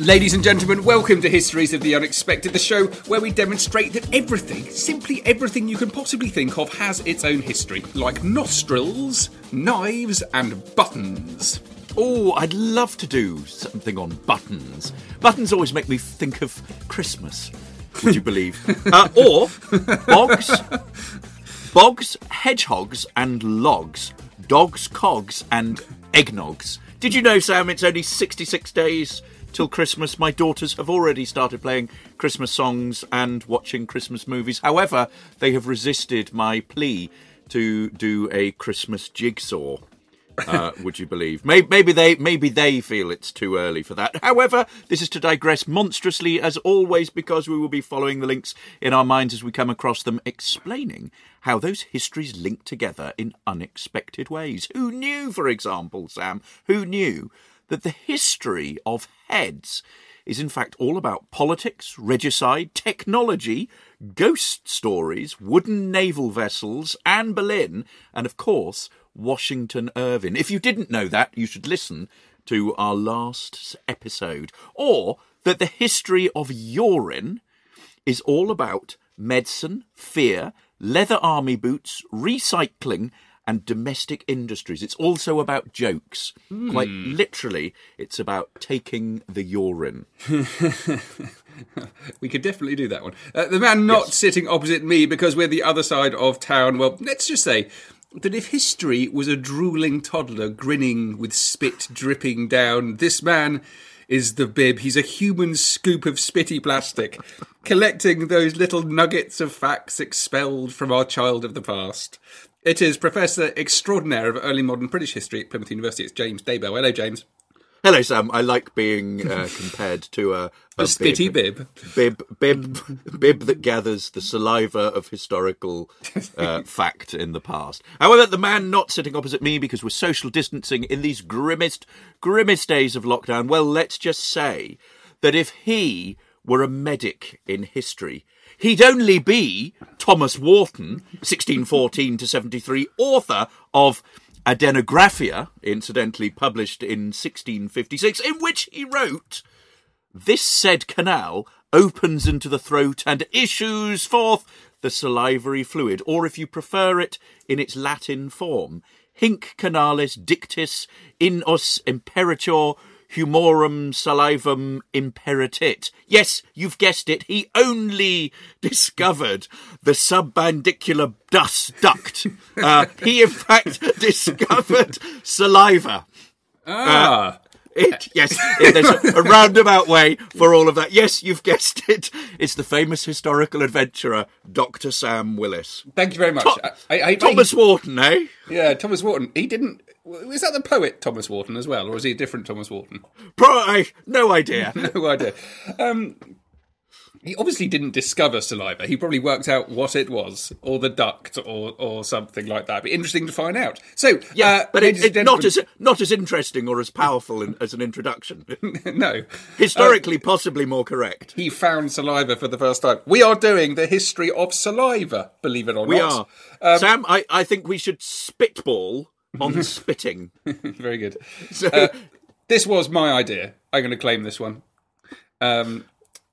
Ladies and gentlemen, welcome to Histories of the Unexpected, the show where we demonstrate that everything, simply everything you can possibly think of, has its own history, like nostrils, knives, and buttons. Oh, I'd love to do something on buttons. Buttons always make me think of Christmas. Would you believe? uh, or bogs, bogs, hedgehogs, and logs, dogs, cogs, and eggnogs. Did you know, Sam? It's only sixty-six days till Christmas. My daughters have already started playing Christmas songs and watching Christmas movies. However, they have resisted my plea to do a Christmas jigsaw. Uh, would you believe? Maybe, maybe they maybe they feel it's too early for that. However, this is to digress monstrously as always because we will be following the links in our minds as we come across them, explaining how those histories link together in unexpected ways. Who knew, for example, Sam? Who knew that the history of heads is in fact all about politics, regicide, technology, ghost stories, wooden naval vessels, Anne Boleyn, and of course, Washington Irving. If you didn't know that, you should listen to our last episode. Or that the history of urine is all about medicine, fear, leather army boots, recycling, and domestic industries. It's also about jokes. Quite literally, it's about taking the urine. We could definitely do that one. Uh, the man not Yes. sitting opposite me because we're the other side of town. Well, let's just say that if history was a drooling toddler grinning with spit dripping down, this man is the bib. He's a human scoop of spitty plastic, collecting those little nuggets of facts expelled from our child of the past. It is Professor Extraordinaire of Early Modern British History at Plymouth University. It's James Daybell. Hello, James. Hello, Sam. I like being uh, compared to a, A spitty bib. bib, bib, bib that gathers the saliva of historical uh, fact in the past. However, the man not sitting opposite me because we're social distancing in these grimmest, grimmest days of lockdown. Well, let's just say that if he were a medic in history, he'd only be Thomas Wharton, 1614 to 73, author of Adenographia, incidentally published in 1656, in which he wrote. This said canal opens into the throat and issues forth the salivary fluid, or if you prefer it in its Latin form, hinc canalis dictis in us imperator humorum salivum imperatit. Yes, you've guessed it. He only discovered the submandibular dust duct. Uh, he, in fact, discovered saliva. Ah. It, yes, it, there's a, a roundabout way for all of that. Yes, you've guessed it. It's the famous historical adventurer, Dr. Sam Willis. Thank you very much. To- I, I, I, Thomas Wharton, eh? Yeah, Thomas Wharton. He didn't. Was that the poet Thomas Wharton as well, or is he a different Thomas Wharton? Pro- no idea. No idea. Um, he obviously didn't discover saliva. He probably worked out what it was, or the duct, or or something like that. But interesting to find out. So, Yeah, uh, but it, ladies and it's not as not as interesting or as powerful in, as an introduction. no. Historically, possibly more correct. he found saliva for the first time. We are doing the history of saliva, believe it or We not. are. Sam, I, I think we should spitball on spitting. Very good. So, Uh, this was my idea. I'm going to claim this one. Um,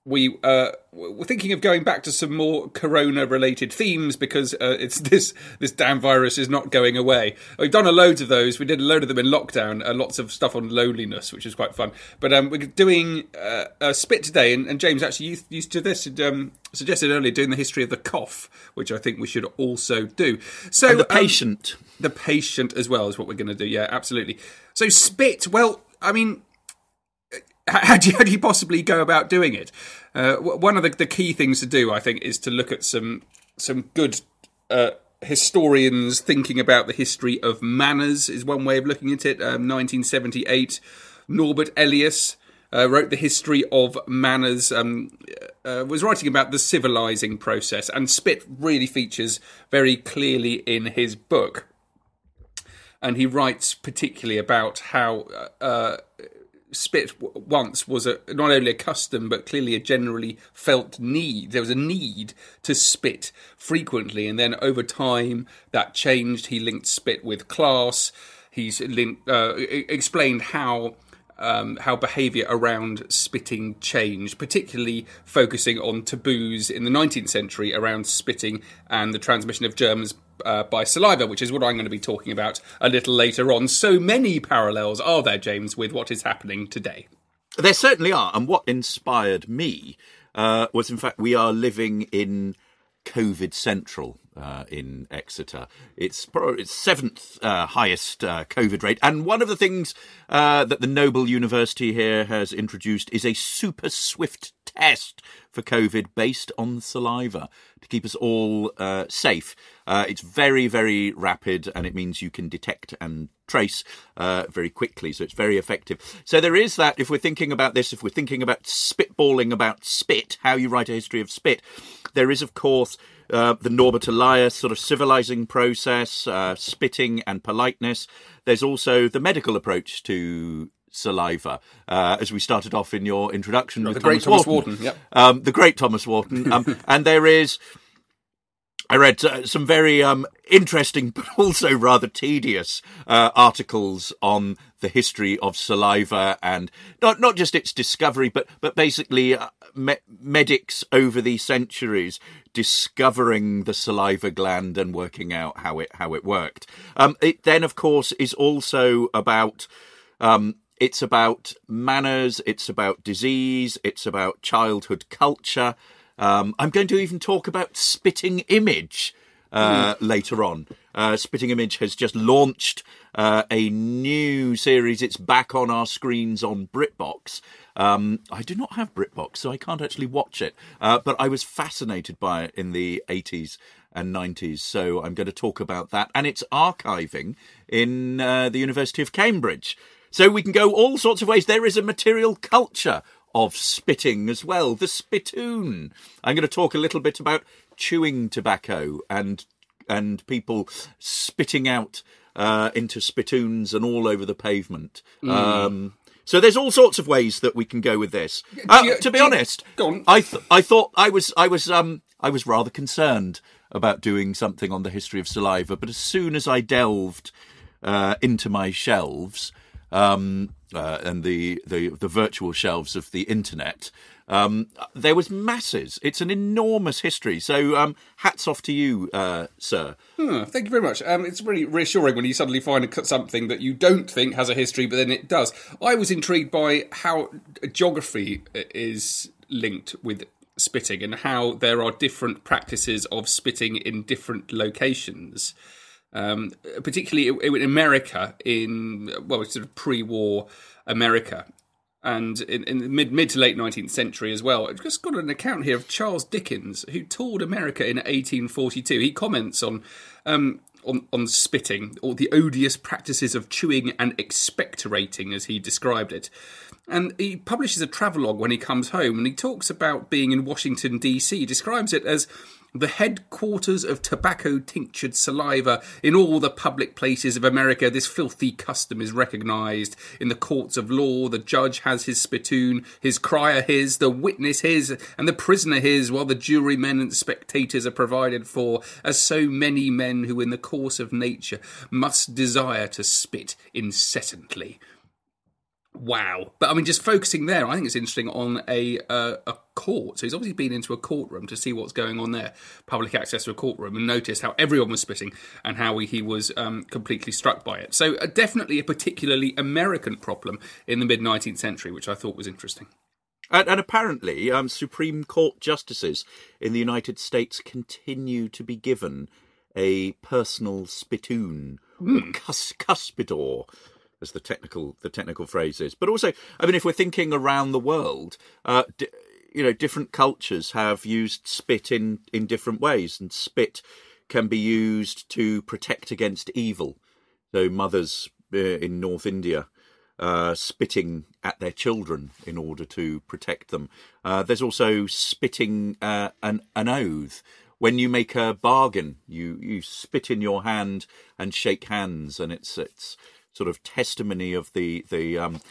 we uh, we're thinking of going back to some more corona-related themes because uh, it's this this damn virus is not going away. We've done a loads of those. We did a load of them in lockdown. Uh, lots of stuff on loneliness, which is quite fun. But um, we're doing uh, a spit today, and, and James actually used, used to this. Um, suggested earlier doing the history of the cough, which I think we should also do. So and the um, patient. the patient as well is what we're going to do. Yeah, absolutely. So spit. Well, I mean, how do you, how do you possibly go about doing it? Uh, one of the, the key things to do, I think, is to look at some some good uh, historians thinking about the history of manners. Is one way of looking at it. Um, 1978, Norbert Elias. Uh, wrote the history of manners. Um, uh, was writing about the civilizing process, and spit really features very clearly in his book and he writes particularly about how uh, spit once was a, not only a custom but clearly a generally felt need. There was a need to spit frequently, and then over time that changed. He linked spit with class. He's linked, uh, explained how. Um, how behaviour around spitting changed, particularly focusing on taboos in the 19th century around spitting and the transmission of germs uh, by saliva, which is what I'm going to be talking about a little later on. So many parallels are there, James, with what is happening today. There certainly are. And what inspired me uh, was, in fact, we are living in COVID Central uh, in Exeter. It's its seventh uh, highest uh, COVID rate. And one of the things uh, that the Noble University here has introduced is a super swift test for COVID based on saliva to keep us all uh, safe. Uh, it's very, very rapid, and it means you can detect and trace very quickly. So it's very effective. So there is that. If we're thinking about this, if we're thinking about spitballing about spit, how you write a history of spit, there is, of course, uh, the Norbert Elias sort of civilizing process, uh, spitting and politeness. There's also the medical approach to saliva, uh, as we started off in your introduction with the great Thomas, Thomas Wharton, yep. um, the great Thomas Wharton, um, and there is. I read uh, some very um, interesting but also rather tedious uh, articles on the history of saliva and not not just its discovery, but but basically uh, me- medics over the centuries discovering the saliva gland and working out how it how it worked. Um, it then, of course, is also about. Um, it's about manners. It's about disease. It's about childhood culture. Um, I'm going to even talk about spitting image uh, later on. Uh, spitting image has just launched uh, a new series. It's back on our screens on BritBox. Um, I do not have BritBox, so I can't actually watch it. Uh, but I was fascinated by it in the 80s and 90s, so I'm going to talk about that. And it's archiving in uh, the University of Cambridge. So we can go all sorts of ways. There is a material culture of spitting as well. The spittoon. I'm going to talk a little bit about chewing tobacco and and people spitting out uh, into spittoons and all over the pavement. Um, so there's all sorts of ways that we can go with this. Uh, you- to be do you- honest, I th- I thought I was I was um I was rather concerned about doing something on the history of saliva, but as soon as I delved uh, into my shelves um, uh, and the, the the virtual shelves of the internet, um, there was masses. It's an enormous history. So um, hats off to you, uh, sir. Oh, thank you very much. Um, it's really reassuring when you suddenly find something that you don't think has a history, but then it does. I was intrigued by how geography is linked with spitting and how there are different practices of spitting in different locations. Um, particularly in America, in well, sort of pre-war America, and in, in the mid mid to late nineteenth century as well. I've just got an account here of Charles Dickens, who toured America in 1842. He comments on um, on, on spitting, or the odious practices of chewing and expectorating, as he described it. And he publishes a travelogue when he comes home, and he talks about being in Washington, D.C. He describes it as the headquarters of tobacco tinctured saliva in all the public places of America. This filthy custom is recognised in the courts of law. The judge has his spittoon, his crier his, the witness his, and the prisoner his, while the jurymen and spectators are provided for, as so many men who, in the course of nature, must desire to spit incessantly. Wow. But I mean, just focusing there, I think it's interesting on a uh, a court. So he's obviously been into a courtroom to see what's going on there, public access to a courtroom, and noticed how everyone was spitting and how he was um, completely struck by it. So uh, definitely a particularly American problem in the mid 19th century, which I thought was interesting. And, and apparently, um, Supreme Court justices in the United States continue to be given a personal spittoon, cus- cuspidor, as the technical the technical phrase is. But also, I mean, if we're thinking around the world, uh, you know, different cultures have used spit in in different ways, and spit can be used to protect against evil. So mothers uh, in North India uh, spitting at their children in order to protect them. Uh, there's also spitting uh, an, an oath. When you make a bargain, you, you spit in your hand and shake hands, and it's it's sort of testimony of the the um,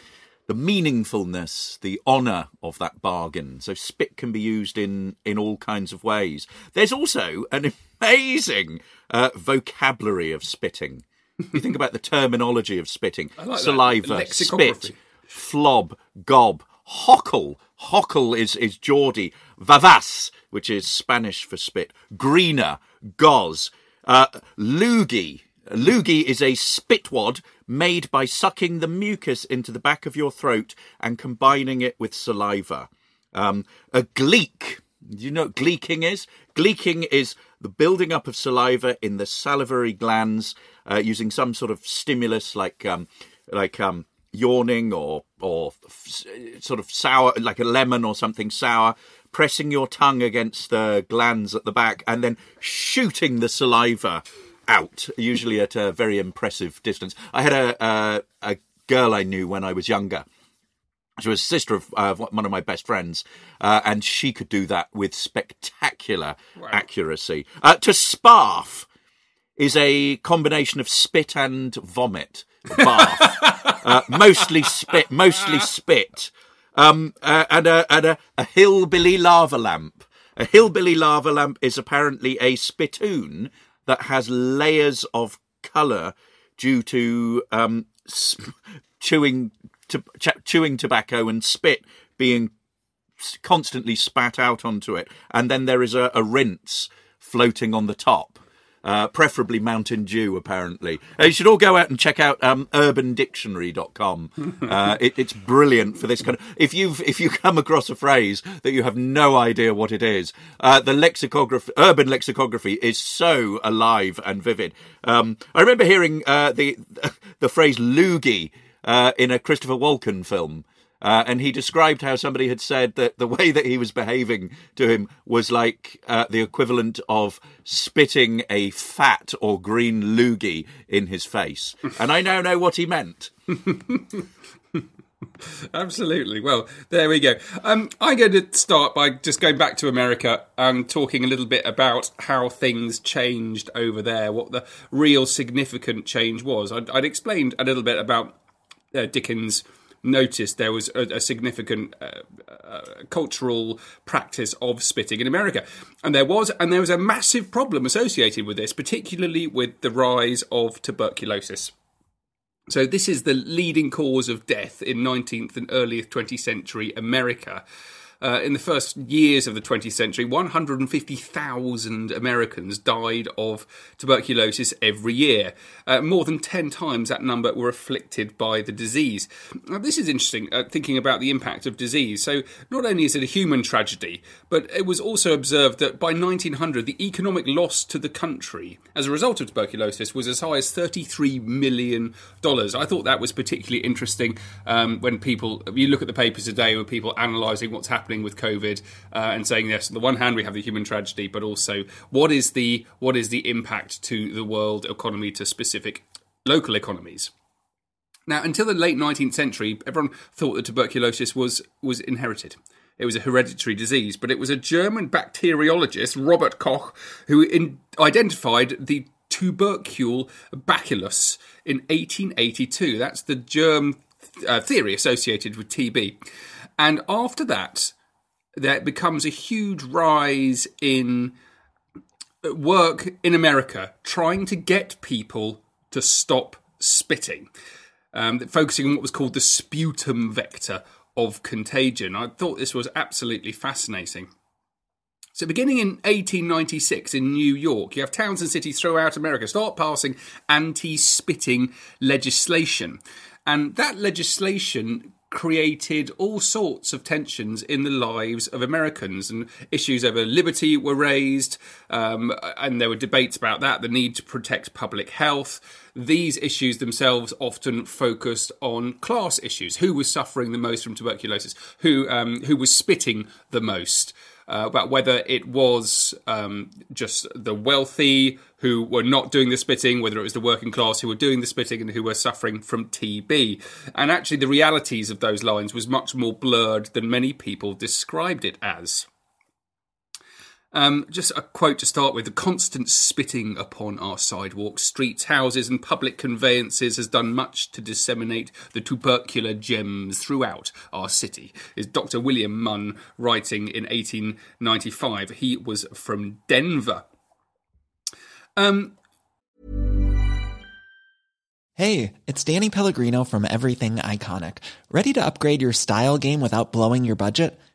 the meaningfulness, the honour of that bargain. So spit can be used in in all kinds of ways. There's also an amazing uh, vocabulary of spitting. You think about the terminology of spitting: like saliva, spit, flob, gob, hockle. Hockle is is Geordie. Vavas, which is Spanish for spit. Greener, goz. Uh, loogie. Loogie is a spitwad made by sucking the mucus into the back of your throat and combining it with saliva. Um, a gleek. Do you know what gleeking is? Gleeking is the building up of saliva in the salivary glands uh, using some sort of stimulus like um, like um, yawning or or f- sort of sour, like a lemon or something sour. Pressing your tongue against the glands at the back and then shooting the saliva out, usually at a very impressive distance. I had a a, a girl I knew when I was younger. She was a sister of uh, one of my best friends, uh, and she could do that with spectacular accuracy. Uh, to sparf is a combination of spit and vomit. Bath, uh, mostly spit, mostly spit, um, uh, and a and a, a hillbilly lava lamp. A hillbilly lava lamp is apparently a spittoon that has layers of colour due to um, chewing to, chewing tobacco and spit being constantly spat out onto it, and then there is a, a rinse floating on the top. Uh, preferably Mountain Dew, apparently. Uh, you should all go out and check out um, UrbanDictionary.com. Uh, it, it's brilliant for this kind of. If you've if you come across a phrase that you have no idea what it is, uh, the lexicography, urban lexicography, is so alive and vivid. Um, I remember hearing uh, the the phrase "loogie" uh, in a Christopher Walken film. Uh, and he described how somebody had said that the way that he was behaving to him was like uh, the equivalent of spitting a fat or green loogie in his face. And I now know what he meant. Absolutely. Well, there we go. Um, I'm going to start by just going back to America and talking a little bit about how things changed over there, what the real significant change was. I'd, I'd explained a little bit about uh, Dickens noticed there was a, a significant uh, uh, cultural practice of spitting in America, and there was, and there was a massive problem associated with this, particularly with the rise of tuberculosis. So this is the leading cause of death in 19th and early 20th century America. Uh, in the first years of the 20th century, 150,000 Americans died of tuberculosis every year. Uh, more than 10 times that number were afflicted by the disease. Now, this is interesting, uh, thinking about the impact of disease. So, not only is it a human tragedy, but it was also observed that by 1900, the economic loss to the country as a result of tuberculosis was as high as $33 million. I thought that was particularly interesting um, when people, you look at the papers today with people analysing what's happening grappling with COVID uh, and saying yes. On the one hand, we have the human tragedy, but also what is the what is the impact to the world economy to specific local economies. Now, until the late 19th century, everyone thought that tuberculosis was was inherited. It was a hereditary disease, but it was a German bacteriologist, Robert Koch, who in, identified the tubercle bacillus in 1882. That's the germ uh, theory associated with TB. And after that, there becomes a huge rise in work in America trying to get people to stop spitting, um, focusing on what was called the sputum vector of contagion. I thought this was absolutely fascinating. So, beginning in 1896 in New York, you have towns and cities throughout America start passing anti spitting legislation. And that legislation created all sorts of tensions in the lives of Americans, and issues over liberty were raised, um, and there were debates about that, the need to protect public health. These issues themselves often focused on class issues: who was suffering the most from tuberculosis, who um, who was spitting the most uh, about whether it was um, just the wealthy who were not doing the spitting, whether it was the working class who were doing the spitting and who were suffering from TB. And actually, the realities of those lines was much more blurred than many people described it as. Um, just a quote to start with. The constant spitting upon our sidewalks, streets, houses, and public conveyances has done much to disseminate the tubercular gems throughout our city, is Dr. William Munn writing in 1895. He was from Denver. Um, Hey, it's Danny Pellegrino from Everything Iconic. Ready to upgrade your style game without blowing your budget?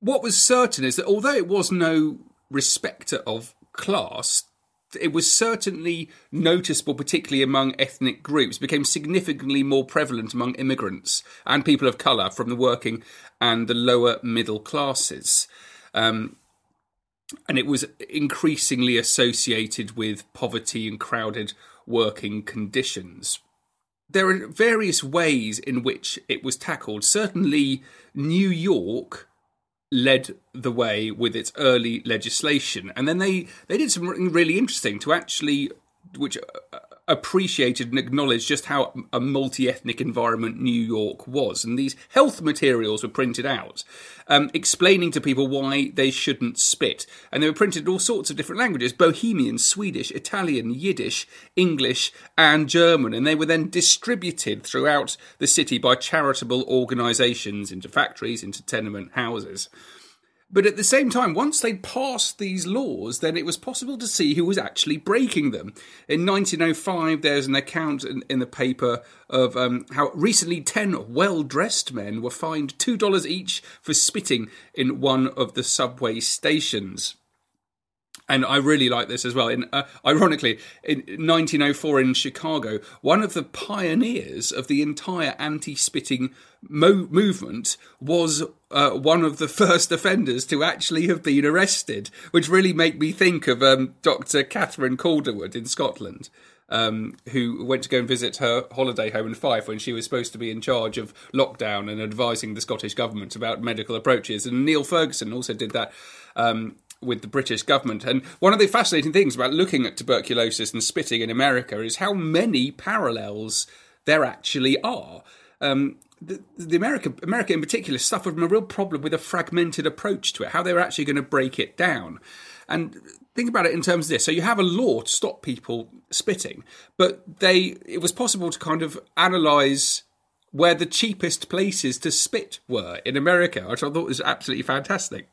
What was certain is that although it was no respecter of class, it was certainly noticeable, particularly among ethnic groups, became significantly more prevalent among immigrants and people of colour from the working and the lower middle classes. Um, and it was increasingly associated with poverty and crowded working conditions. There are various ways in which it was tackled. Certainly, New York led the way with its early legislation, and then they they did something really interesting to actually, which uh, appreciated and acknowledged just how a multi-ethnic environment New York was, and these health materials were printed out, um, explaining to people why they shouldn't spit, and they were printed in all sorts of different languages: Bohemian, Swedish, Italian, Yiddish, English, and German, and they were then distributed throughout the city by charitable organisations into factories, into tenement houses. But at the same time, once they'd passed these laws, then it was possible to see who was actually breaking them. In 1905, there's an account in, in the paper of um, how recently 10 well dressed men were fined $2 each for spitting in one of the subway stations. And I really like this as well. In, uh, ironically, in 1904 in Chicago, one of the pioneers of the entire anti-spitting mo- movement was uh, one of the first offenders to actually have been arrested, which really made me think of um, Dr. Catherine Calderwood in Scotland. Um, who went to go and visit her holiday home in Fife when she was supposed to be in charge of lockdown and advising the Scottish government about medical approaches. And Neil Ferguson also did that um, with the British government. And one of the fascinating things about looking at tuberculosis and spitting in America is how many parallels there actually are. Um, the, the America, America in particular, suffered from a real problem with a fragmented approach to it, how they were actually going to break it down. And think about it in terms of this. So you have a law to stop people spitting, but they it was possible to kind of analyze where the cheapest places to spit were in America, which I thought was absolutely fantastic.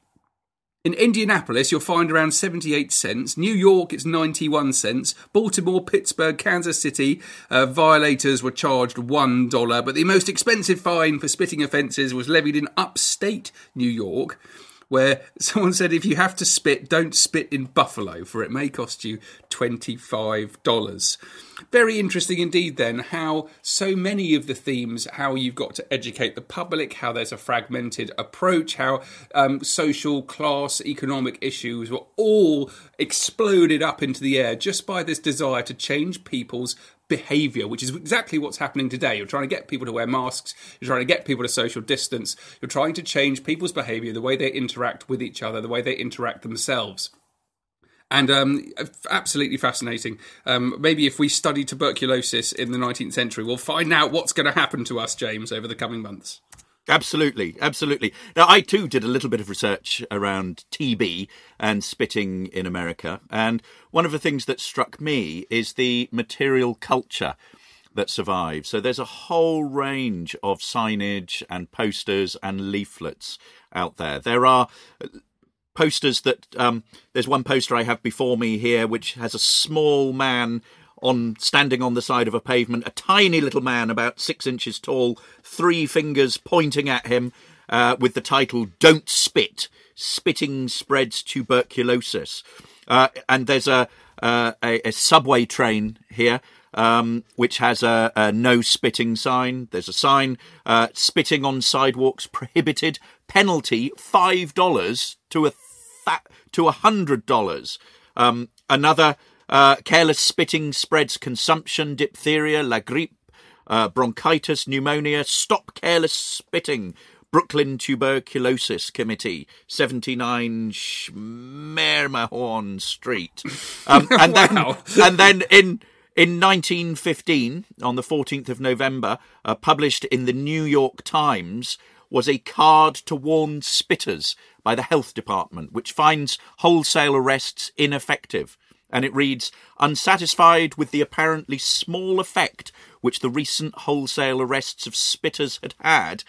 In Indianapolis, you'll find around 78 cents. New York, it's 91 cents. Baltimore, Pittsburgh, Kansas City, uh, violators were charged $1. But the most expensive fine for spitting offences was levied in upstate New York, where someone said if you have to spit, don't spit in Buffalo, for it may cost you $25. Very interesting indeed, then, how so many of the themes, how you've got to educate the public, how there's a fragmented approach, how um, social, class, economic issues were all exploded up into the air just by this desire to change people's behavior, which is exactly what's happening today. You're trying to get people to wear masks, you're trying to get people to social distance, you're trying to change people's behavior, the way they interact with each other, the way they interact themselves. And um, absolutely fascinating. Um, maybe if we study tuberculosis in the 19th century, we'll find out what's going to happen to us, James, over the coming months. Absolutely, absolutely. Now, I too did a little bit of research around TB and spitting in America, and one of the things that struck me is the material culture that survives. So there's a whole range of signage and posters and leaflets out there. There are posters that um, there's one poster I have before me here, which has a small man on standing on the side of a pavement, a tiny little man about six inches tall, three fingers pointing at him, uh, with the title "Don't Spit: Spitting Spreads Tuberculosis." Uh, and there's a, uh, a, a subway train here. Um, which has a, a, no spitting sign. There's a sign uh, spitting on sidewalks prohibited. Penalty five dollars to a th- to a hundred dollars. Um, another uh, careless spitting spreads consumption, diphtheria, la grippe, uh, bronchitis, pneumonia. Stop careless spitting. Brooklyn Tuberculosis Committee, 79 Schermerhorn Street. Um, and, Wow. then, and then in in 1915, on the 14th of November, uh, published in the New York Times, was a card to warn spitters by the Health Department, which finds wholesale arrests ineffective. And it reads Unsatisfied with the apparently small effect which the recent wholesale arrests of spitters had had,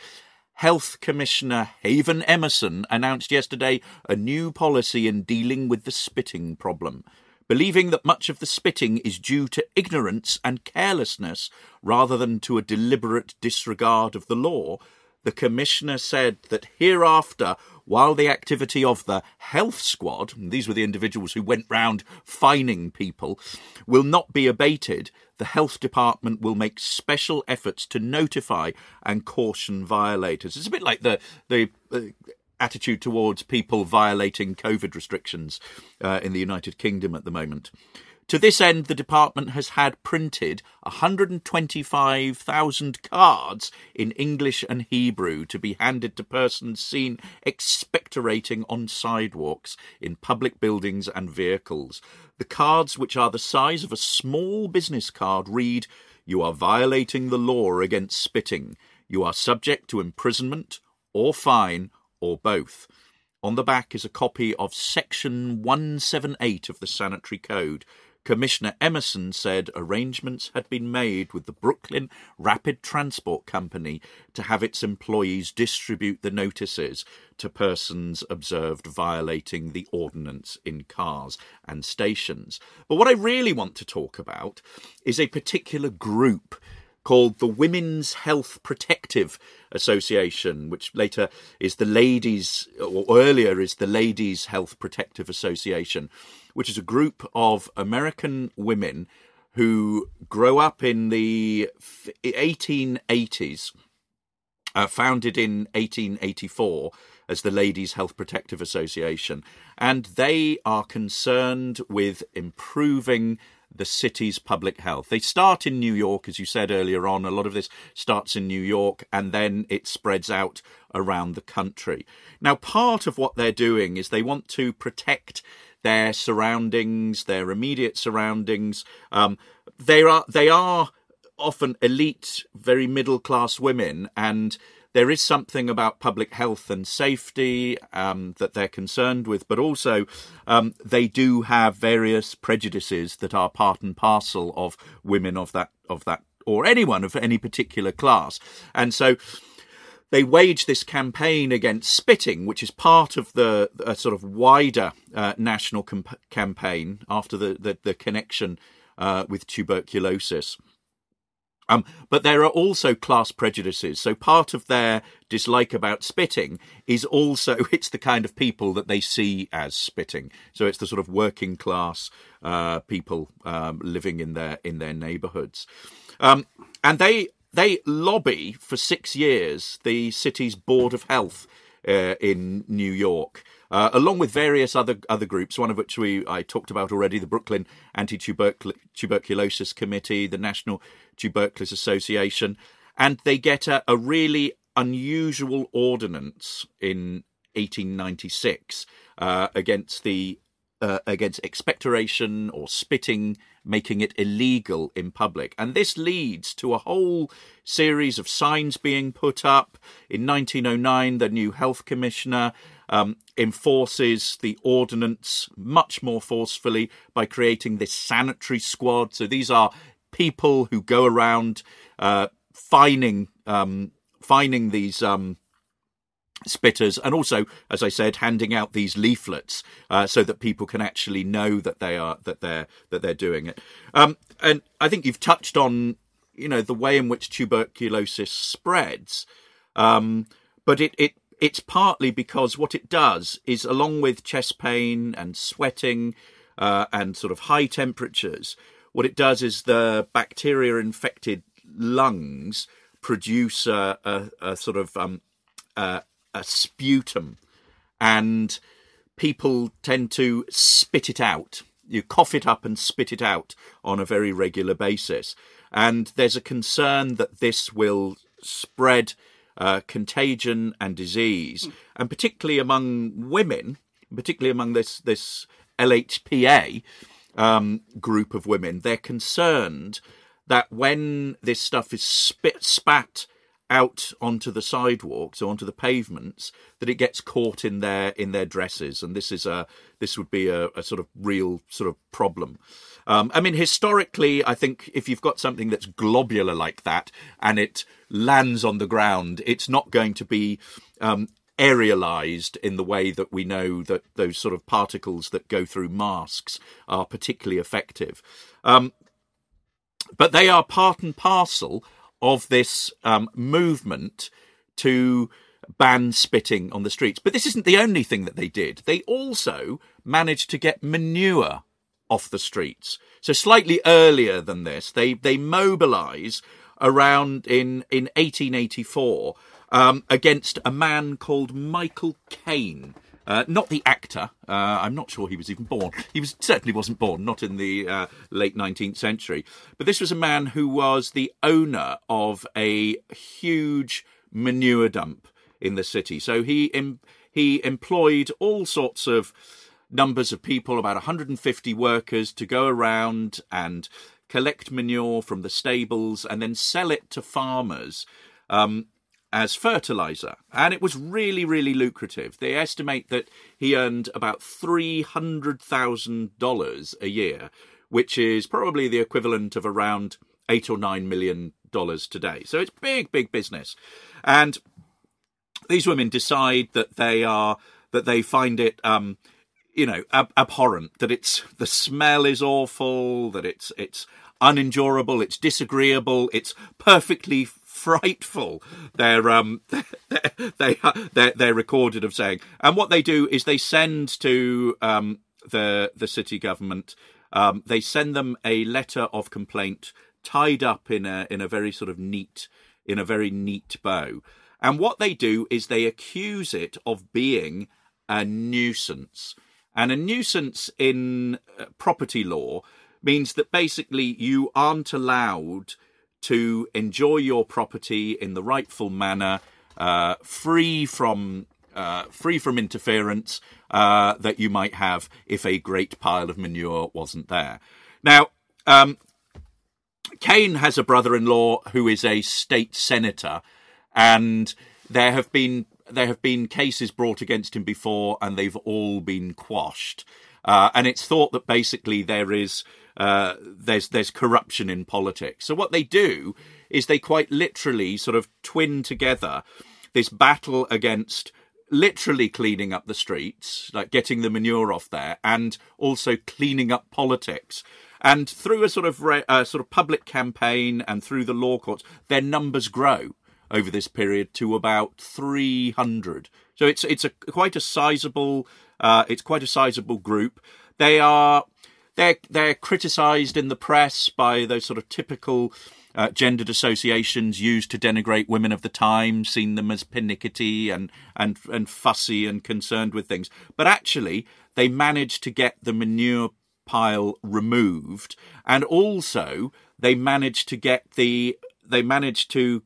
Health Commissioner Haven Emerson announced yesterday a new policy in dealing with the spitting problem. Believing that much of the spitting is due to ignorance and carelessness rather than to a deliberate disregard of the law, the Commissioner said that hereafter, while the activity of the health squad, these were the individuals who went round fining people, will not be abated, the health department will make special efforts to notify and caution violators. It's a bit like the the uh, attitude towards people violating COVID restrictions uh, in the United Kingdom at the moment. To this end, the department has had printed 125,000 cards in English and Hebrew to be handed to persons seen expectorating on sidewalks in public buildings and vehicles. The cards, which are the size of a small business card, read You are violating the law against spitting. You are subject to imprisonment or fine or both. On the back is a copy of Section 178 of the Sanitary Code. Commissioner Emerson said arrangements had been made with the Brooklyn Rapid Transport Company to have its employees distribute the notices to persons observed violating the ordinance in cars and stations. But what I really want to talk about is a particular group called the Women's Health Protective Association, which later is the Ladies, or earlier is the Ladies Health Protective Association, which is a group of American women who grow up in the 1880s, uh, founded in 1884 as the Ladies Health Protective Association, and they are concerned with improving the city's public health. They start in New York, as you said earlier on. A lot of this starts in New York and then it spreads out around the country. Now, part of what they're doing is they want to protect their surroundings, their immediate surroundings. Um, they are they are often elite, very middle class women, and there is something about public health and safety um, that they're concerned with, but also um, they do have various prejudices that are part and parcel of women of that of that or anyone of any particular class, and so they wage this campaign against spitting, which is part of the sort of wider uh, national comp- campaign after the, the, the connection uh, with tuberculosis. Um, but there are also class prejudices. So part of their dislike about spitting is also it's the kind of people that they see as spitting. So it's the sort of working class uh, people um, living in their in their neighbourhoods, um, and they they lobby for six years the city's board of health uh, in New York. Uh, along with various other other groups, one of which we I talked about already, the Brooklyn Anti-Tuberculosis Committee, the National Tuberculosis Association, and they get a, a really unusual ordinance in 1896 uh, against the uh, against expectoration or spitting, making it illegal in public. And this leads to a whole series of signs being put up. In 1909, the new health commissioner um, enforces the ordinance much more forcefully by creating this sanitary squad. So these are people who go around uh, fining um, fining these um, spitters and also as i said handing out these leaflets uh, so that people can actually know that they are that they're that they're doing it. Um, and i think you've touched on you know the way in which tuberculosis spreads. Um, but it, it it's partly because what it does is along with chest pain and sweating uh, and sort of high temperatures what it does is the bacteria infected lungs produce a, a, a sort of um, a, a sputum, and people tend to spit it out. You cough it up and spit it out on a very regular basis. And there's a concern that this will spread uh, contagion and disease, and particularly among women, particularly among this this LHPA, um, group of women. They're concerned that when this stuff is spit, spat out onto the sidewalks or onto the pavements, that it gets caught in their in their dresses, and this is a this would be a, a sort of real sort of problem. Um, I mean, historically, I think if you've got something that's globular like that and it lands on the ground, it's not going to be um, aerialized in the way that we know that those sort of particles that go through masks are particularly effective. Um, but they are part and parcel of this um, movement to ban spitting on the streets. But this isn't the only thing that they did. They also managed to get manure off the streets. So slightly earlier than this, they they mobilise around in in 1884 um, against a man called Michael Kane. Uh, not the actor. Uh, I'm not sure he was even born. He was certainly wasn't born, not in the uh, late 19th century. But this was a man who was the owner of a huge manure dump in the city. So he em- he employed all sorts of numbers of people, about 150 workers, to go around and collect manure from the stables and then sell it to farmers. Um, as fertilizer, and it was really, really lucrative. They estimate that he earned about $300,000 a year, which is probably the equivalent of around eight or nine million dollars today. So it's big, big business. And these women decide that they are, that they find it, um, you know, ab- abhorrent, that it's, the smell is awful, that it's, it's unendurable, it's disagreeable, it's perfectly frightful. They're um they they're, they're recorded of saying, and what they do is they send to um the the city government. Um, they send them a letter of complaint tied up in a in a very sort of neat in a very neat bow. And what they do is they accuse it of being a nuisance. And a nuisance in uh, property law means that basically you aren't allowed to enjoy your property in the rightful manner, uh, free from uh, free from interference uh, that you might have if a great pile of manure wasn't there. Now, um, Kane has a brother-in-law who is a state senator, and there have been there have been cases brought against him before, and they've all been quashed. Uh, and it's thought that basically there is uh, there's there's corruption in politics. So what they do is they quite literally sort of twin together this battle against literally cleaning up the streets, like getting the manure off there, and also cleaning up politics. And through a sort of re- a sort of public campaign and through the law courts, their numbers grow over this period to about 300. So it's it's a quite a sizable uh, it's quite a sizable group. They are they're they're criticised in the press by those sort of typical uh, gendered associations used to denigrate women of the time, seen them as pernickety and and and fussy and concerned with things. But actually, they managed to get the manure pile removed, and also they managed to get the they managed to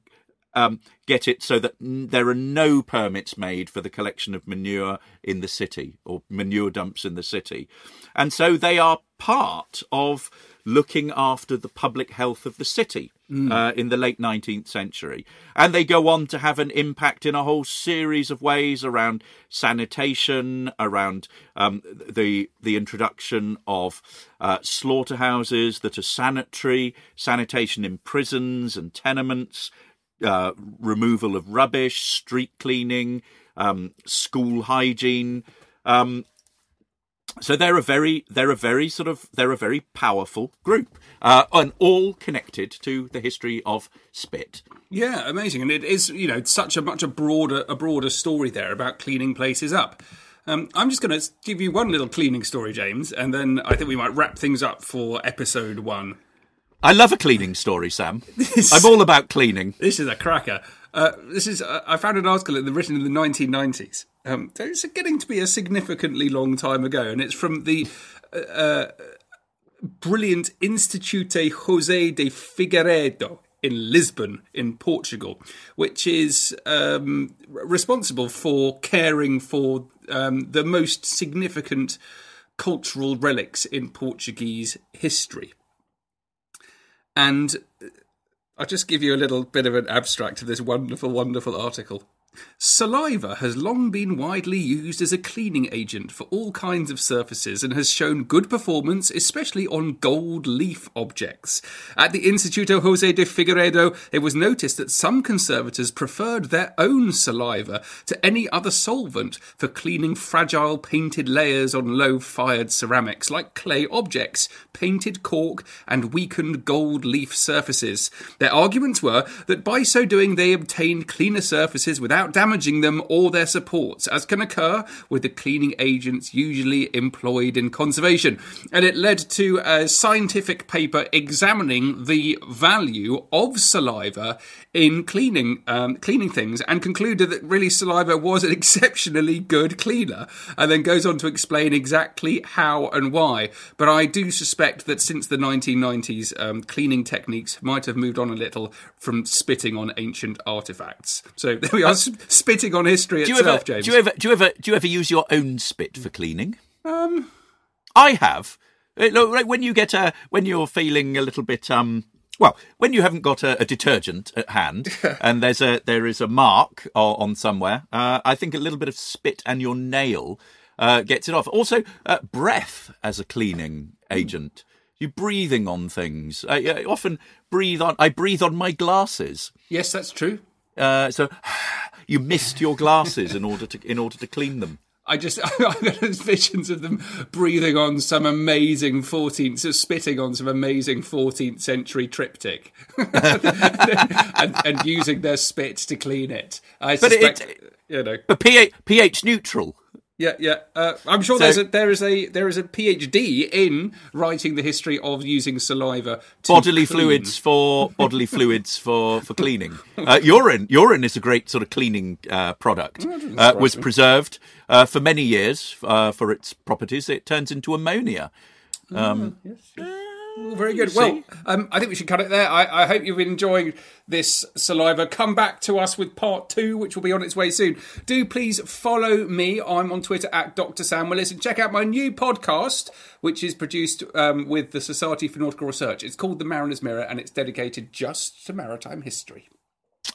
um, get it so that n- there are no permits made for the collection of manure in the city or manure dumps in the city. And so they are part of looking after the public health of the city uh, in the late 19th century. And they go on to have an impact in a whole series of ways around sanitation, around um, the, the introduction of uh, slaughterhouses that are sanitary, sanitation in prisons and tenements, uh, removal of rubbish, street cleaning, um, school hygiene. Um, so they're a very, they're a very sort of, they're a very powerful group, uh, and all connected to the history of spit. Yeah, amazing, and it is you know such a much a broader a broader story there about cleaning places up. Um, I'm just going to give you one little cleaning story, James, and then I think we might wrap things up for episode one. I love a cleaning story, Sam. I'm all about cleaning. This is a cracker. Uh, this is uh, I found an article in the, written in the 1990s. Um, it's getting to be a significantly long time ago, and it's from the uh, uh, brilliant Institute José de Figueiredo in Lisbon, in Portugal, which is um, responsible for caring for um, the most significant cultural relics in Portuguese history. And I'll just give you a little bit of an abstract of this wonderful, wonderful article. Saliva has long been widely used as a cleaning agent for all kinds of surfaces and has shown good performance, especially on gold leaf objects. At the Instituto Jose de Figueiredo, it was noticed that some conservators preferred their own saliva to any other solvent for cleaning fragile painted layers on low fired ceramics like clay objects, painted cork, and weakened gold leaf surfaces. Their arguments were that by so doing they obtained cleaner surfaces without damaging them or their supports, as can occur with the cleaning agents usually employed in conservation. And it led to a scientific paper examining the value of saliva in cleaning um, cleaning things, and concluded that really saliva was an exceptionally good cleaner. And then goes on to explain exactly how and why. But I do suspect that since the 1990s, um, cleaning techniques might have moved on a little from spitting on ancient artifacts. So there we are, spitting on history Do you itself, ever, James. do you ever, do you ever, do you ever use your own spit for cleaning? Um, I have. Uh, look, When you get a, when you're feeling a little bit, um, well, when you haven't got a, a detergent at hand and there's a, there is a mark on somewhere, uh, I think a little bit of spit and your nail uh, gets it off. Also, uh, breath as a cleaning agent. You're breathing on things. I, I often breathe on. I breathe on my glasses. yes, that's true. Uh, so you mist your glasses in order to in order to clean them. I just I got visions of them breathing on some amazing 14th, so spitting on some amazing 14th century triptych, and, and using their spit to clean it. I But it- suspect, you know, But pH, pH neutral. Yeah, yeah. Uh, I'm sure So- there's a there is a there is a PhD in writing the history of using saliva to Bodily clean. fluids for bodily fluids for for cleaning. Uh, urine urine is a great sort of cleaning uh, product. Uh, was preserved uh, for many years uh, for its properties. It turns into ammonia. Um, Ooh, very good. Well, um, I think we should cut it there. I, I hope you've been enjoying this saliva. Come back to us with part two, which will be on its way soon. Do please follow me. I'm on Twitter at Dr. Sam Willis and check out my new podcast, which is produced um, with the Society for Nautical Research. It's called The Mariner's Mirror and it's dedicated just to maritime history.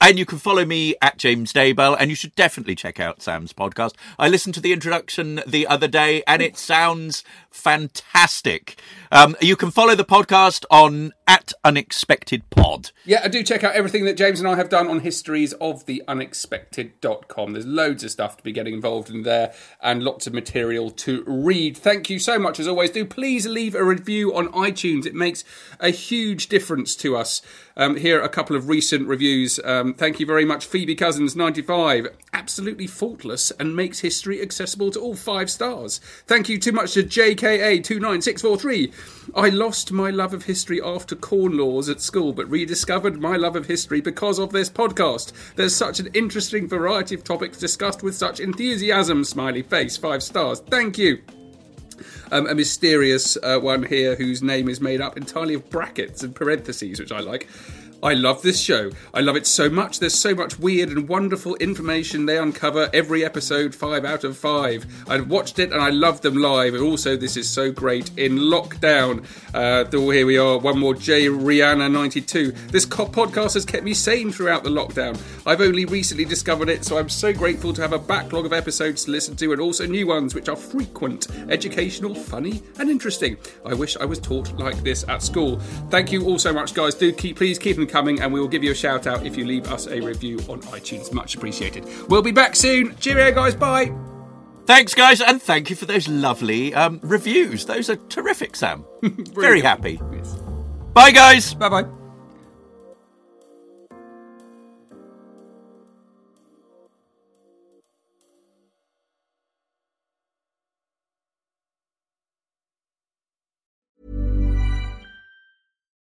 And you can follow me at James Daybell, and you should definitely check out Sam's podcast. I listened to the introduction the other day, and it sounds fantastic. Um, you can follow the podcast on at Unexpected Pod. Yeah, I do check out everything that James and I have done on histories of the unexpected.com. There's loads of stuff to be getting involved in there and lots of material to read. Thank you so much as always. Do please leave a review on iTunes. It makes a huge difference to us. Um, here are a couple of recent reviews. Um, thank you very much, Phoebe Cousins, 95. Absolutely faultless and makes history accessible to all five stars. Thank you too much to JKA 29643. I lost my love of history after corn laws at school, but rediscovered my love of history because of this podcast. There's such an interesting variety of topics discussed with such enthusiasm. Smiley face, five stars. Thank you. Um, a mysterious uh, one here whose name is made up entirely of brackets and parentheses, which I like. I love this show. I love it so much. There's so much weird and wonderful information they uncover every episode, five out of five. I've watched it and I love them live. And also, this is so great in lockdown. Uh, here we are. One more J Rihanna 92. This co- podcast has kept me sane throughout the lockdown. I've only recently discovered it, so I'm so grateful to have a backlog of episodes to listen to and also new ones which are frequent, educational, funny, and interesting. I wish I was taught like this at school. Thank you all so much, guys. Do keep please keep them coming, and we will give you a shout out if you leave us a review on iTunes. Much appreciated. We'll be back soon. Cheerio, guys. Bye. Thanks, guys, and thank you for those lovely um, reviews. Those are terrific, Sam. Very happy. Bye, guys. Bye bye.